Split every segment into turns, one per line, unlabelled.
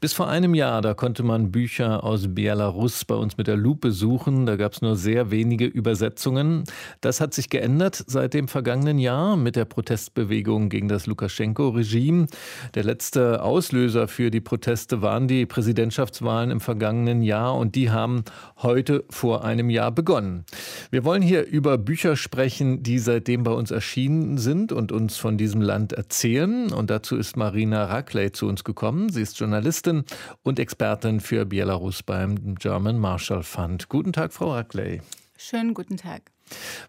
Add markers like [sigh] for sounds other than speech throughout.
bis vor einem Jahr, da konnte man Bücher aus Belarus bei uns mit der Lupe suchen. Da gab es nur sehr wenige Übersetzungen. Das hat sich geändert seit dem vergangenen Jahr mit der Protestbewegung gegen das Lukaschenko-Regime. Der letzte Auslöser für die Proteste waren die Präsidentschaftswahlen im vergangenen Jahr und die haben heute vor einem Jahr begonnen. Wir wollen hier über Bücher sprechen, die seitdem bei uns erschienen sind und uns von diesem Land erzählen. Und dazu ist Marina Rackley zu uns gekommen. Sie ist Journalistin Journalistin und Expertin für Belarus beim German Marshall Fund. Guten Tag, Frau Rackley.
Schönen guten Tag.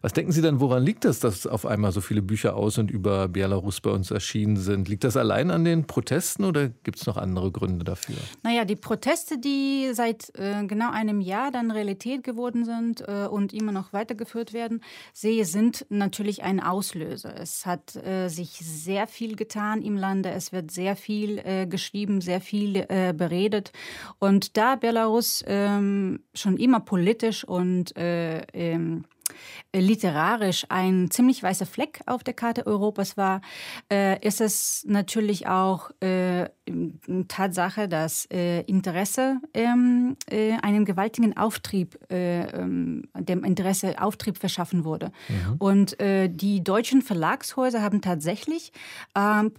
Was denken Sie dann, woran liegt das, dass auf einmal so viele Bücher aus und über Belarus bei uns erschienen sind? Liegt das allein an den Protesten oder gibt es noch andere Gründe dafür?
Naja, die Proteste, die seit äh, genau einem Jahr dann Realität geworden sind äh, und immer noch weitergeführt werden, sehe, sind natürlich ein Auslöser. Es hat äh, sich sehr viel getan im Lande, es wird sehr viel äh, geschrieben, sehr viel äh, beredet. Und da Belarus ähm, schon immer politisch und äh, ähm, äh, literarisch ein ziemlich weißer Fleck auf der Karte Europas war, äh, ist es natürlich auch äh, Tatsache, dass äh, Interesse ähm, äh, einen gewaltigen Auftrieb, äh, ähm, dem Interesse Auftrieb verschaffen wurde. Mhm. Und die deutschen Verlagshäuser haben tatsächlich ähm,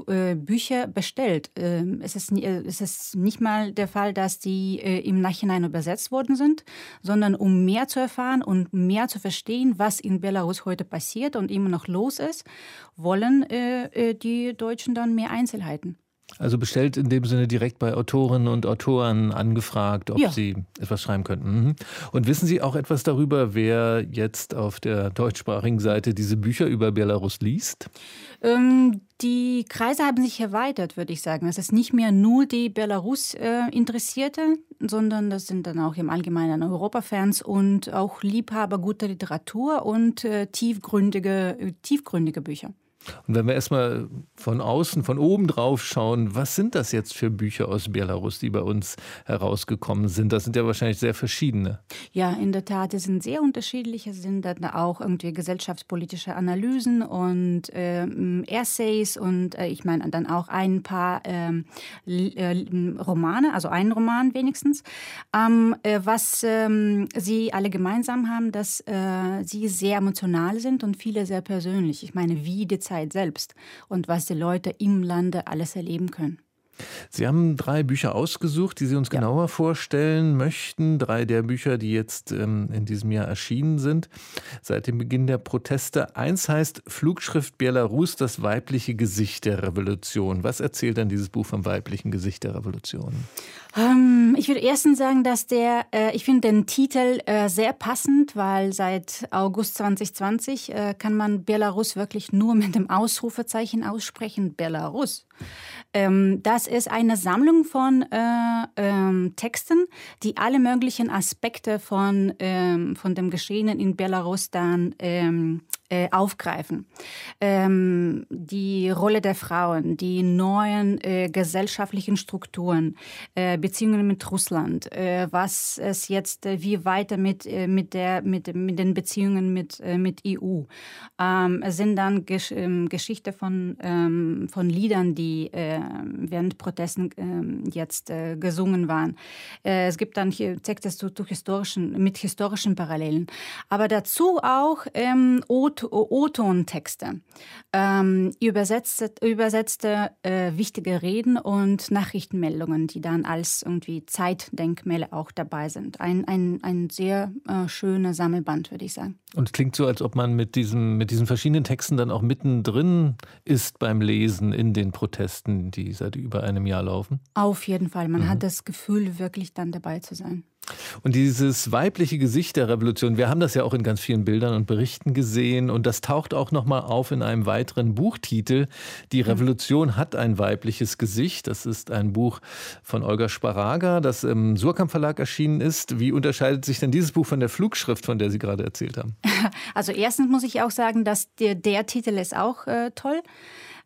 Bücher bestellt. Es, ist, es ist nicht mal der Fall, dass die im Nachhinein übersetzt worden sind, sondern um mehr zu erfahren und mehr zu verstehen, was in Belarus heute passiert und immer noch los ist, wollen die Deutschen dann mehr Einzelheiten.
Also bestellt in dem Sinne direkt bei Autorinnen und Autoren angefragt, ob ja. sie etwas schreiben könnten. Mhm. Und wissen Sie auch etwas darüber, wer jetzt auf der deutschsprachigen Seite diese Bücher über Belarus liest?
Ähm, die Kreise haben sich erweitert, würde ich sagen. Es ist nicht mehr nur die Belarus-Interessierte, äh, sondern das sind dann auch im Allgemeinen Europa-Fans und auch Liebhaber guter Literatur und äh, tiefgründige, äh, tiefgründige Bücher.
Und wenn wir erstmal von außen, von oben drauf schauen, was sind das jetzt für Bücher aus Belarus, die bei uns herausgekommen sind? Das sind ja wahrscheinlich sehr verschiedene.
Ja, in der Tat, es sind sehr unterschiedliche, es sind dann auch irgendwie gesellschaftspolitische Analysen und äh, Essays und äh, ich meine dann auch ein paar ähm, äh, Romane, also einen Roman wenigstens. Ähm, äh, was ähm, sie alle gemeinsam haben, dass äh, sie sehr emotional sind und viele sehr persönlich. Ich meine, wie die Zeit selbst und was die Leute im Lande alles erleben können.
Sie haben drei Bücher ausgesucht, die Sie uns genauer ja. vorstellen möchten. Drei der Bücher, die jetzt ähm, in diesem Jahr erschienen sind, seit dem Beginn der Proteste. Eins heißt Flugschrift Belarus, das weibliche Gesicht der Revolution. Was erzählt dann dieses Buch vom weiblichen Gesicht der Revolution?
Ähm, ich würde erstens sagen, dass der, äh, ich finde den Titel äh, sehr passend, weil seit August 2020 äh, kann man Belarus wirklich nur mit dem Ausrufezeichen aussprechen, Belarus. Ähm, das ist eine Sammlung von äh, ähm, Texten, die alle möglichen Aspekte von, ähm, von dem Geschehenen in Belarus dann ähm, äh, aufgreifen. Ähm, die Rolle der Frauen, die neuen äh, gesellschaftlichen Strukturen, äh, Beziehungen mit Russland, äh, was es jetzt, äh, wie weiter mit, mit, der, mit, mit den Beziehungen mit, mit EU. Ähm, es sind dann Gesch Geschichte von, von Liedern, die während Protesten ähm, jetzt gesungen waren. es gibt dann hier Texte zu, zu historischen, mit historischen Parallelen. Aber dazu auch ähm, O-Ton-Texte, ähm, übersetzte, übersetzte äh, wichtige Reden und Nachrichtenmeldungen, die dann als irgendwie Zeitdenkmäler auch dabei sind. Ein, ein, ein sehr äh, schöner Sammelband, würde ich sagen.
Und es klingt so, als ob man mit, diesem, mit diesen verschiedenen Texten dann auch mittendrin ist beim Lesen in den Protesten, die seit über einem Jahr laufen.
Auf jeden Fall. Man mhm. hat das Gefühl, wirklich dann dabei zu sein.
Und dieses weibliche Gesicht der Revolution, wir haben das ja auch in ganz vielen Bildern und Berichten gesehen und das taucht auch nochmal auf in einem weiteren Buchtitel. Die mhm. Revolution hat ein weibliches Gesicht. Das ist ein Buch von Olga Sparaga, das im Surkamp Verlag erschienen ist. Wie unterscheidet sich denn dieses Buch von der Flugschrift, von der Sie gerade erzählt haben? [laughs]
Also erstens muss ich auch sagen, dass der, der Titel ist auch äh, toll.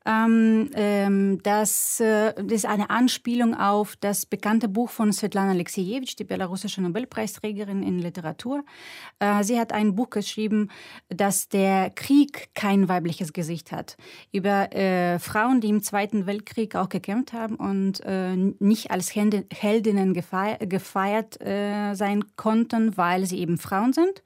Ähm, ähm, das, äh, das ist eine Anspielung auf das bekannte Buch von Svetlana Alexejewitsch, die belarussische Nobelpreisträgerin in Literatur. Äh, sie hat ein Buch geschrieben, das der Krieg kein weibliches Gesicht hat, über äh, Frauen, die im Zweiten Weltkrieg auch gekämpft haben und äh, nicht als Heldinnen gefeiert, gefeiert äh, sein konnten, weil sie eben Frauen sind.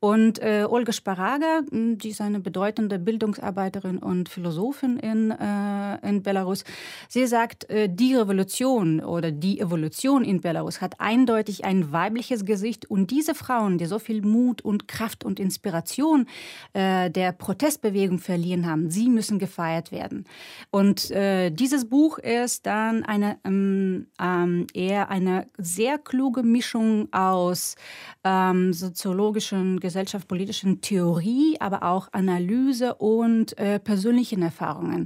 Und äh, Olga Sparaga, die ist eine bedeutende Bildungsarbeiterin und Philosophin in, äh, in Belarus, sie sagt, äh, die Revolution oder die Evolution in Belarus hat eindeutig ein weibliches Gesicht und diese Frauen, die so viel Mut und Kraft und Inspiration äh, der Protestbewegung verliehen haben, sie müssen gefeiert werden. Und äh, dieses Buch ist dann eine ähm, ähm, eher eine sehr kluge Mischung aus ähm, soziologischen gesellschaftspolitischen Theorie, aber auch Analyse und äh, persönlichen Erfahrungen.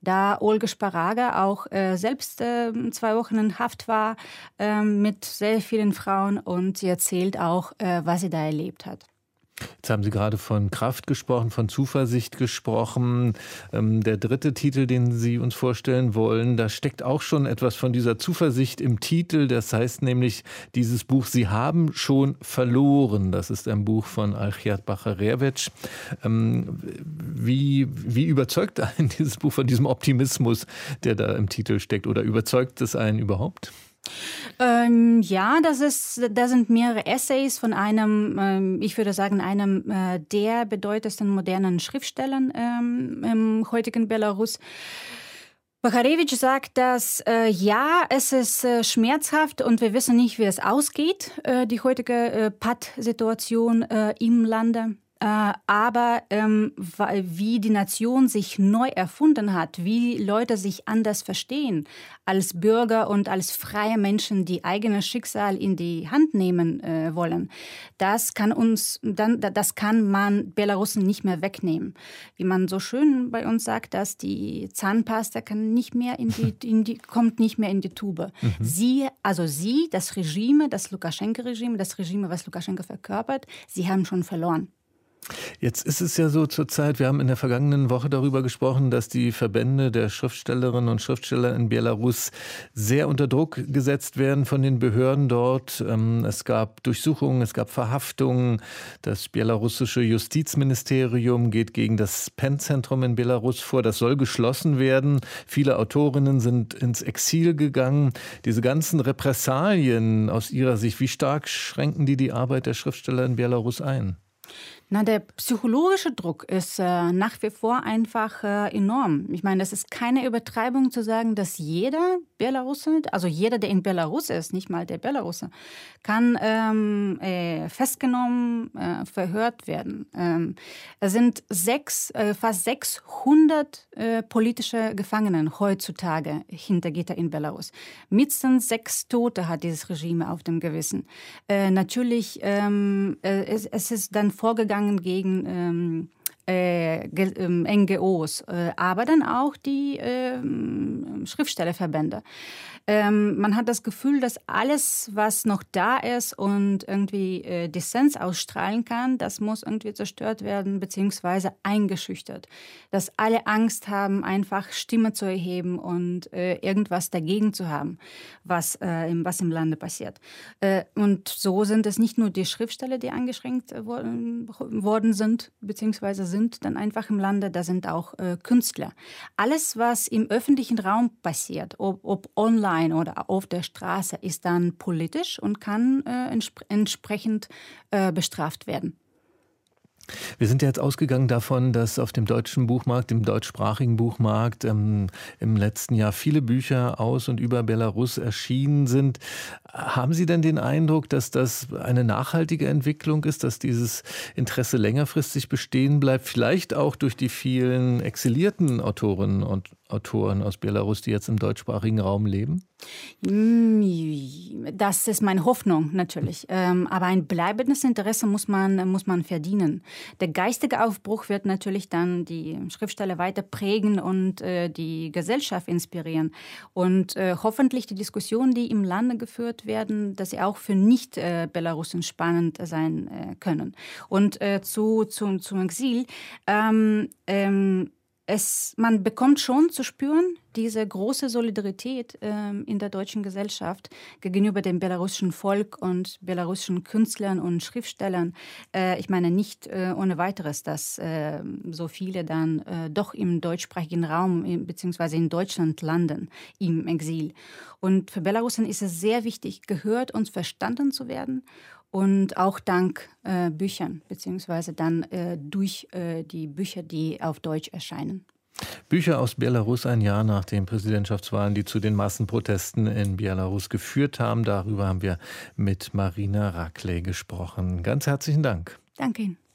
Da Olga Sparaga auch äh, selbst äh, zwei Wochen in Haft war ähm, mit sehr vielen Frauen und sie erzählt auch, äh, was sie da erlebt hat.
Jetzt haben Sie gerade von Kraft gesprochen, von Zuversicht gesprochen. Ähm, der dritte Titel, den Sie uns vorstellen wollen, da steckt auch schon etwas von dieser Zuversicht im Titel. Das heißt nämlich dieses Buch Sie haben schon verloren. Das ist ein Buch von Alchiat Bacher-Rerwetsch. Ähm, wie, wie überzeugt [laughs] einen dieses Buch von diesem Optimismus, der da im Titel steckt? Oder überzeugt es einen überhaupt?
Ähm, ja, das ist, da sind mehrere Essays von einem, ähm, ich würde sagen, einem äh, der bedeutendsten modernen Schriftstellern ähm, im heutigen Belarus. Bacharewitsch sagt, dass äh, ja, es ist äh, schmerzhaft und wir wissen nicht, wie es ausgeht, äh, die heutige äh, Patt-Situation äh, im Lande. Äh, aber ähm, wie die Nation sich neu erfunden hat, wie Leute sich anders verstehen als Bürger und als freie Menschen, die eigenes Schicksal in die Hand nehmen äh, wollen, das kann uns, dann, das kann man Belarusen nicht mehr wegnehmen. Wie man so schön bei uns sagt, dass die Zahnpasta kann nicht mehr in die, [laughs] in die kommt nicht mehr in die Tube. Mhm. Sie, also sie, das Regime, das Lukaschenko-Regime, das Regime, was Lukaschenko verkörpert, sie haben schon verloren.
Jetzt ist es ja so zurzeit, wir haben in der vergangenen Woche darüber gesprochen, dass die Verbände der Schriftstellerinnen und Schriftsteller in Belarus sehr unter Druck gesetzt werden von den Behörden dort. Ähm, es gab Durchsuchungen, es gab Verhaftungen. Das belarussische Justizministerium geht gegen das PEN-Zentrum in Belarus vor. Das soll geschlossen werden. Viele Autorinnen sind ins Exil gegangen. Diese ganzen Repressalien aus Ihrer Sicht, wie stark schränken die die Arbeit der Schriftsteller in Belarus ein?
Na, der psychologische Druck ist äh, nach wie vor einfach äh, enorm. Ich meine, das ist keine Übertreibung zu sagen, dass jeder Belarusse, also jeder, der in Belarus ist, nicht mal der Belarusse, kann ähm, äh, festgenommen, äh, verhört werden. Ähm, es sind sechs, äh, fast 600 äh, politische Gefangene heutzutage hinter Gitter in Belarus. Mindestens sechs Tote hat dieses Regime auf dem Gewissen. natürlich, ähm, es, es ist dann vorgegangen, gegangen gegen ähm, äh, NGOs, ähm, äh, aber dann auch die äh, Schriftstellerverbände. Ähm, man hat das Gefühl, dass alles, was noch da ist und irgendwie äh, Dissens ausstrahlen kann, das muss irgendwie zerstört werden beziehungsweise eingeschüchtert. Dass alle Angst haben, einfach Stimme zu erheben und äh, irgendwas dagegen zu haben, was, äh, im, was im Lande passiert. Und so sind es nicht nur die Schriftsteller, die eingeschränkt äh, worden sind beziehungsweise sind dann einfach im Lande, da sind auch äh, Künstler. Alles, was im öffentlichen Raum passiert, ob, ob online online oder auf der Straße ist dann politisch und kann äh, entsp entsprechend äh, bestraft werden.
Wir sind jetzt ausgegangen davon, dass auf dem deutschen Buchmarkt, dem deutschsprachigen Buchmarkt ähm, im letzten Jahr viele Bücher aus und über Belarus erschienen sind. Haben Sie denn den Eindruck, dass das eine nachhaltige Entwicklung ist, dass dieses Interesse längerfristig bestehen bleibt, vielleicht auch durch die vielen exilierten Autorinnen und Autoren aus Belarus, die jetzt im deutschsprachigen Raum leben?
Mm, das ist meine Hoffnung natürlich. Ähm, aber ein bleibendes Interesse muss man, muss man verdienen. Der geistige Aufbruch wird natürlich dann die Schriftsteller weiter prägen und äh, die Gesellschaft inspirieren. Und äh, hoffentlich die Diskussionen, die im Lande geführt werden, dass sie auch für Nicht-Belarusen spannend sein äh, können. Und zu, zu, zum Exil. Ähm, ähm, es, man bekommt schon zu spüren, diese große Solidarität äh, in der deutschen Gesellschaft gegenüber dem belarussischen Volk und belarussischen Künstlern und Schriftstellern. Äh, ich meine nicht äh, ohne weiteres, dass äh, so viele dann äh, doch im deutschsprachigen Raum bzw. in Deutschland landen im Exil. Und für Belarusen ist es sehr wichtig, gehört und verstanden zu werden und auch dank äh, Büchern, beziehungsweise dann äh, durch äh, die Bücher, die auf Deutsch erscheinen.
Bücher aus Belarus ein Jahr nach den Präsidentschaftswahlen, die zu den Massenprotesten in Belarus geführt haben. Darüber haben wir mit Marina Rackley gesprochen. Ganz herzlichen Dank.
Danke Ihnen.